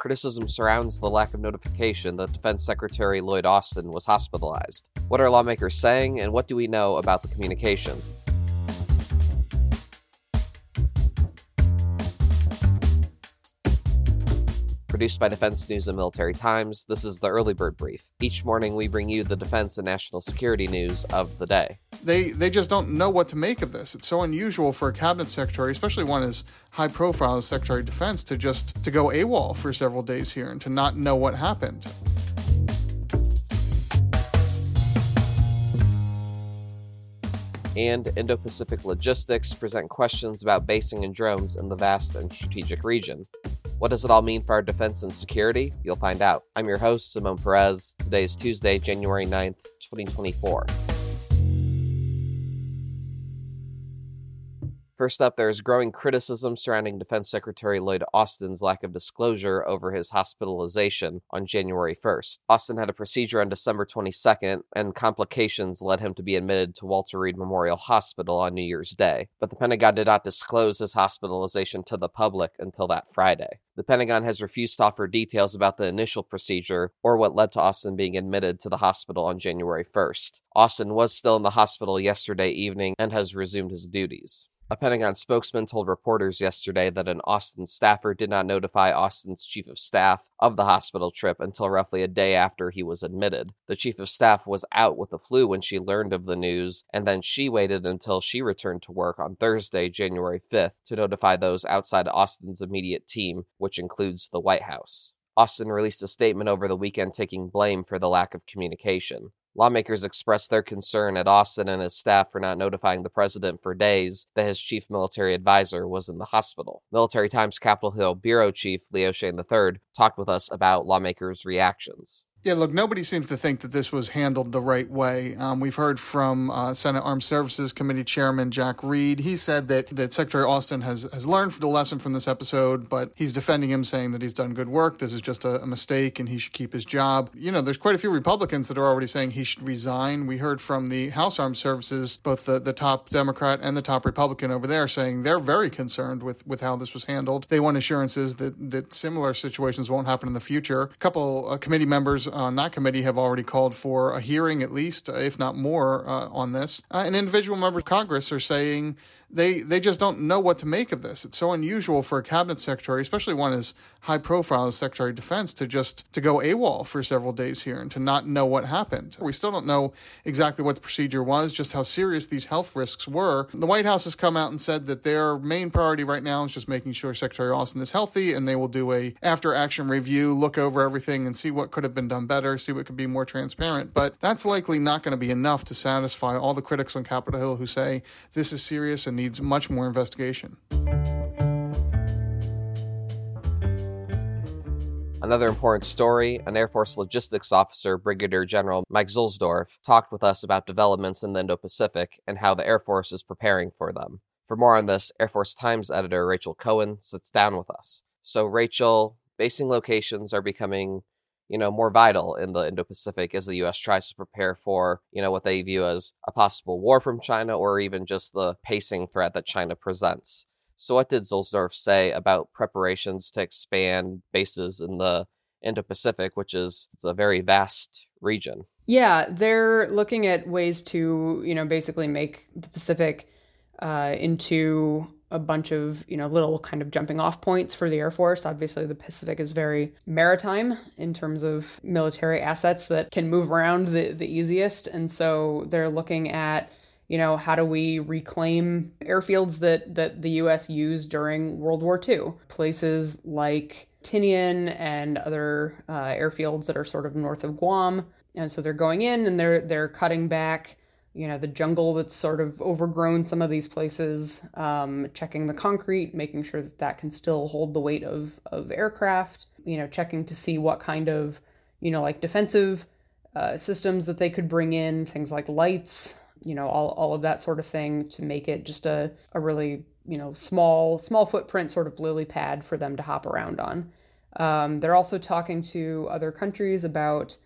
Criticism surrounds the lack of notification that Defense Secretary Lloyd Austin was hospitalized. What are lawmakers saying, and what do we know about the communication? Produced by Defense News and Military Times, this is the Early Bird Brief. Each morning, we bring you the defense and national security news of the day they they just don't know what to make of this. It's so unusual for a cabinet secretary, especially one as high profile as Secretary of Defense, to just to go AWOL for several days here and to not know what happened. And Indo Pacific Logistics present questions about basing and drones in the vast and strategic region. What does it all mean for our defense and security? You'll find out. I'm your host, Zamone Perez. Today is Tuesday, January 9th, 2024. First up, there is growing criticism surrounding Defense Secretary Lloyd Austin's lack of disclosure over his hospitalization on January 1st. Austin had a procedure on December 22nd, and complications led him to be admitted to Walter Reed Memorial Hospital on New Year's Day. But the Pentagon did not disclose his hospitalization to the public until that Friday. The Pentagon has refused to offer details about the initial procedure or what led to Austin being admitted to the hospital on January 1st. Austin was still in the hospital yesterday evening and has resumed his duties. A Pentagon spokesman told reporters yesterday that an Austin staffer did not notify Austin's chief of staff of the hospital trip until roughly a day after he was admitted. The chief of staff was out with the flu when she learned of the news, and then she waited until she returned to work on Thursday, January 5th, to notify those outside Austin's immediate team, which includes the White House. Austin released a statement over the weekend taking blame for the lack of communication. Lawmakers expressed their concern at Austin and his staff for not notifying the president for days that his chief military advisor was in the hospital. Military Times Capitol Hill Bureau Chief Leo Shane III talked with us about lawmakers' reactions. Yeah, look, nobody seems to think that this was handled the right way. Um, we've heard from uh, Senate Armed Services Committee Chairman Jack Reed. He said that, that Secretary Austin has, has learned the lesson from this episode, but he's defending him, saying that he's done good work. This is just a, a mistake and he should keep his job. You know, there's quite a few Republicans that are already saying he should resign. We heard from the House Armed Services, both the, the top Democrat and the top Republican over there, saying they're very concerned with, with how this was handled. They want assurances that, that similar situations won't happen in the future. A couple uh, committee members on that committee have already called for a hearing, at least, if not more, uh, on this. Uh, and individual members of Congress are saying they they just don't know what to make of this. It's so unusual for a cabinet secretary, especially one as high profile as Secretary of Defense, to just to go AWOL for several days here and to not know what happened. We still don't know exactly what the procedure was, just how serious these health risks were. The White House has come out and said that their main priority right now is just making sure Secretary Austin is healthy, and they will do a after action review, look over everything, and see what could have been done Um, better, see what could be more transparent. But that's likely not going to be enough to satisfy all the critics on Capitol Hill who say this is serious and needs much more investigation. Another important story an Air Force logistics officer, Brigadier General Mike Zuhlsdorf, talked with us about developments in the Indo Pacific and how the Air Force is preparing for them. For more on this, Air Force Times editor Rachel Cohen sits down with us. So, Rachel, basing locations are becoming you know, more vital in the Indo-Pacific as the U.S. tries to prepare for, you know, what they view as a possible war from China or even just the pacing threat that China presents. So, what did Zuhlsdorf say about preparations to expand bases in the Indo-Pacific, which is it's a very vast region? Yeah, they're looking at ways to, you know, basically make the Pacific uh, into a bunch of you know little kind of jumping off points for the air force. Obviously the pacific is very maritime in terms of military assets that can move around the, the easiest. And so they're looking at you know how do we reclaim airfields that that the us used during world war ii places like tinian and other uh, airfields that are sort of north of guam. And so they're going in and they're they're cutting back you know the jungle that's sort of overgrown some of these places um, checking the concrete making sure that that can still hold the weight of of aircraft you know checking to see what kind of you know like defensive uh, systems that they could bring in things like lights you know all, all of that sort of thing to make it just a, a really you know small small footprint sort of lily pad for them to hop around on. Um, they're also talking to other countries about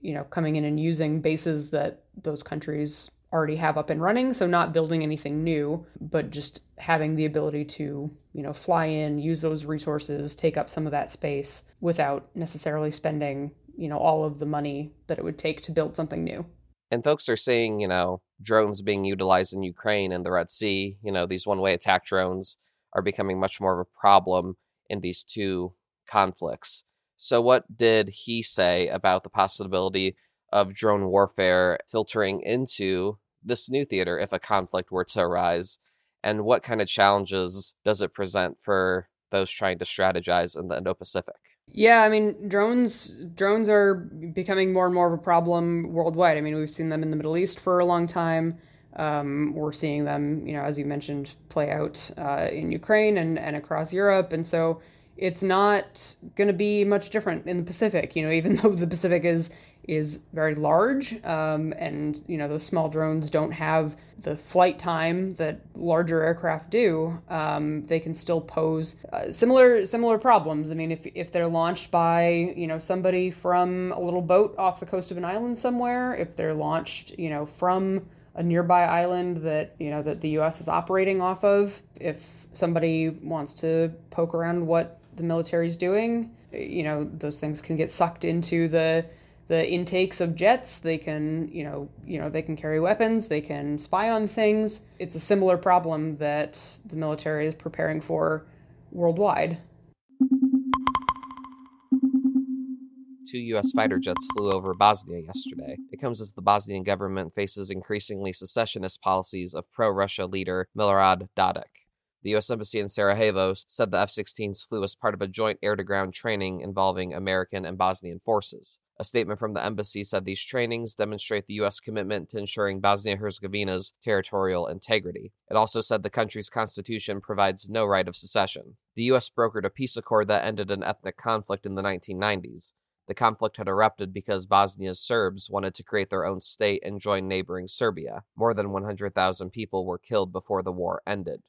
you know, coming in and using bases that those countries already have up and running. So not building anything new, but just having the ability to, you know, fly in, use those resources, take up some of that space without necessarily spending, you know, all of the money that it would take to build something new. And folks are seeing, you know, drones being utilized in Ukraine and the Red Sea. You know, these one way attack drones are becoming much more of a problem in these two conflicts. So, what did he say about the possibility of drone warfare filtering into this new theater if a conflict were to arise? And what kind of challenges does it present for those trying to strategize in the Indo Pacific? Yeah, I mean, drones drones are becoming more and more of a problem worldwide. I mean, we've seen them in the Middle East for a long time. Um, we're seeing them, you know, as you mentioned, play out uh, in Ukraine and, and across Europe. And so it's not going to be much different in the Pacific, you know, even though the Pacific is is very large, um, and you know those small drones don't have the flight time that larger aircraft do. Um, they can still pose uh, similar similar problems. I mean, if if they're launched by you know somebody from a little boat off the coast of an island somewhere, if they're launched you know from a nearby island that you know that the U.S. is operating off of, if somebody wants to poke around what the military is doing, you know those things can get sucked into the the intakes of jets they can you know you know they can carry weapons they can spy on things it's a similar problem that the military is preparing for worldwide two U.S. fighter jets flew over Bosnia yesterday. It comes as the Bosnian government faces increasingly secessionist policies of pro Russia leader Milorad Dodik. The U.S. Embassy in Sarajevo said the F 16s flew as part of a joint air to ground training involving American and Bosnian forces. A statement from the embassy said these trainings demonstrate the U.S. commitment to ensuring Bosnia Herzegovina's territorial integrity. It also said the country's constitution provides no right of secession. The U.S. brokered a peace accord that ended an ethnic conflict in the 1990s. The conflict had erupted because Bosnia's Serbs wanted to create their own state and join neighboring Serbia. More than 100,000 people were killed before the war ended.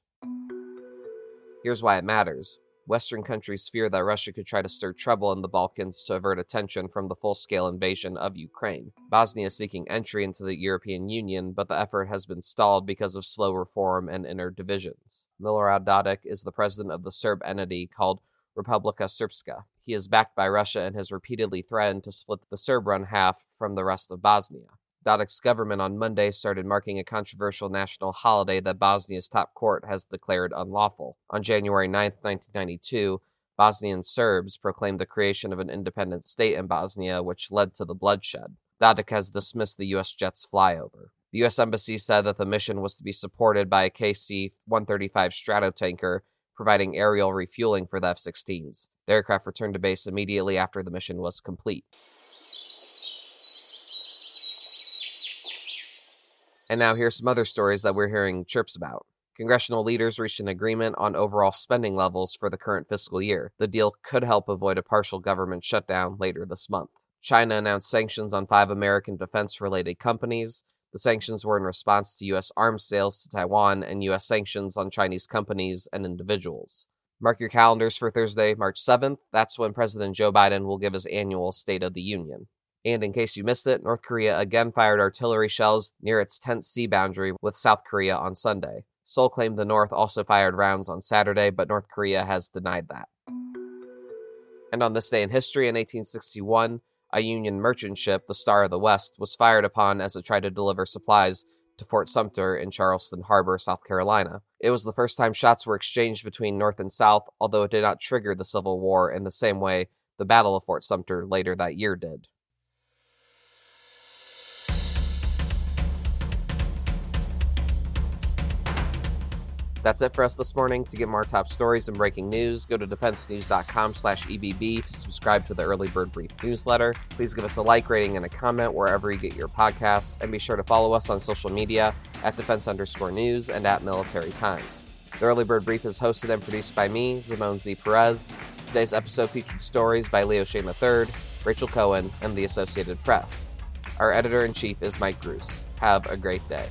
Here's why it matters. Western countries fear that Russia could try to stir trouble in the Balkans to avert attention from the full scale invasion of Ukraine. Bosnia is seeking entry into the European Union, but the effort has been stalled because of slow reform and inner divisions. Milorad Dodik is the president of the Serb entity called Republika Srpska. He is backed by Russia and has repeatedly threatened to split the Serb run half from the rest of Bosnia. Dodik's government on Monday started marking a controversial national holiday that Bosnia's top court has declared unlawful. On January 9, 1992, Bosnian Serbs proclaimed the creation of an independent state in Bosnia, which led to the bloodshed. Dodik has dismissed the U.S. jet's flyover. The U.S. Embassy said that the mission was to be supported by a KC 135 Stratotanker, providing aerial refueling for the F 16s. The aircraft returned to base immediately after the mission was complete. And now here's some other stories that we're hearing chirps about. Congressional leaders reached an agreement on overall spending levels for the current fiscal year. The deal could help avoid a partial government shutdown later this month. China announced sanctions on five American defense related companies. The sanctions were in response to U.S. arms sales to Taiwan and U.S. sanctions on Chinese companies and individuals. Mark your calendars for Thursday, March 7th. That's when President Joe Biden will give his annual State of the Union. And in case you missed it, North Korea again fired artillery shells near its 10th sea boundary with South Korea on Sunday. Seoul claimed the North also fired rounds on Saturday, but North Korea has denied that. And on this day in history, in 1861, a Union merchant ship, the Star of the West, was fired upon as it tried to deliver supplies to Fort Sumter in Charleston Harbor, South Carolina. It was the first time shots were exchanged between North and South, although it did not trigger the Civil War in the same way the Battle of Fort Sumter later that year did. That's it for us this morning. To get more top stories and breaking news, go to defensenews.com slash EBB to subscribe to the Early Bird Brief newsletter. Please give us a like, rating, and a comment wherever you get your podcasts, and be sure to follow us on social media at defense underscore news and at military times. The Early Bird Brief is hosted and produced by me, Zamone Z. Perez. Today's episode featured stories by Leo Shane III, Rachel Cohen, and the Associated Press. Our editor in chief is Mike Gruss. Have a great day.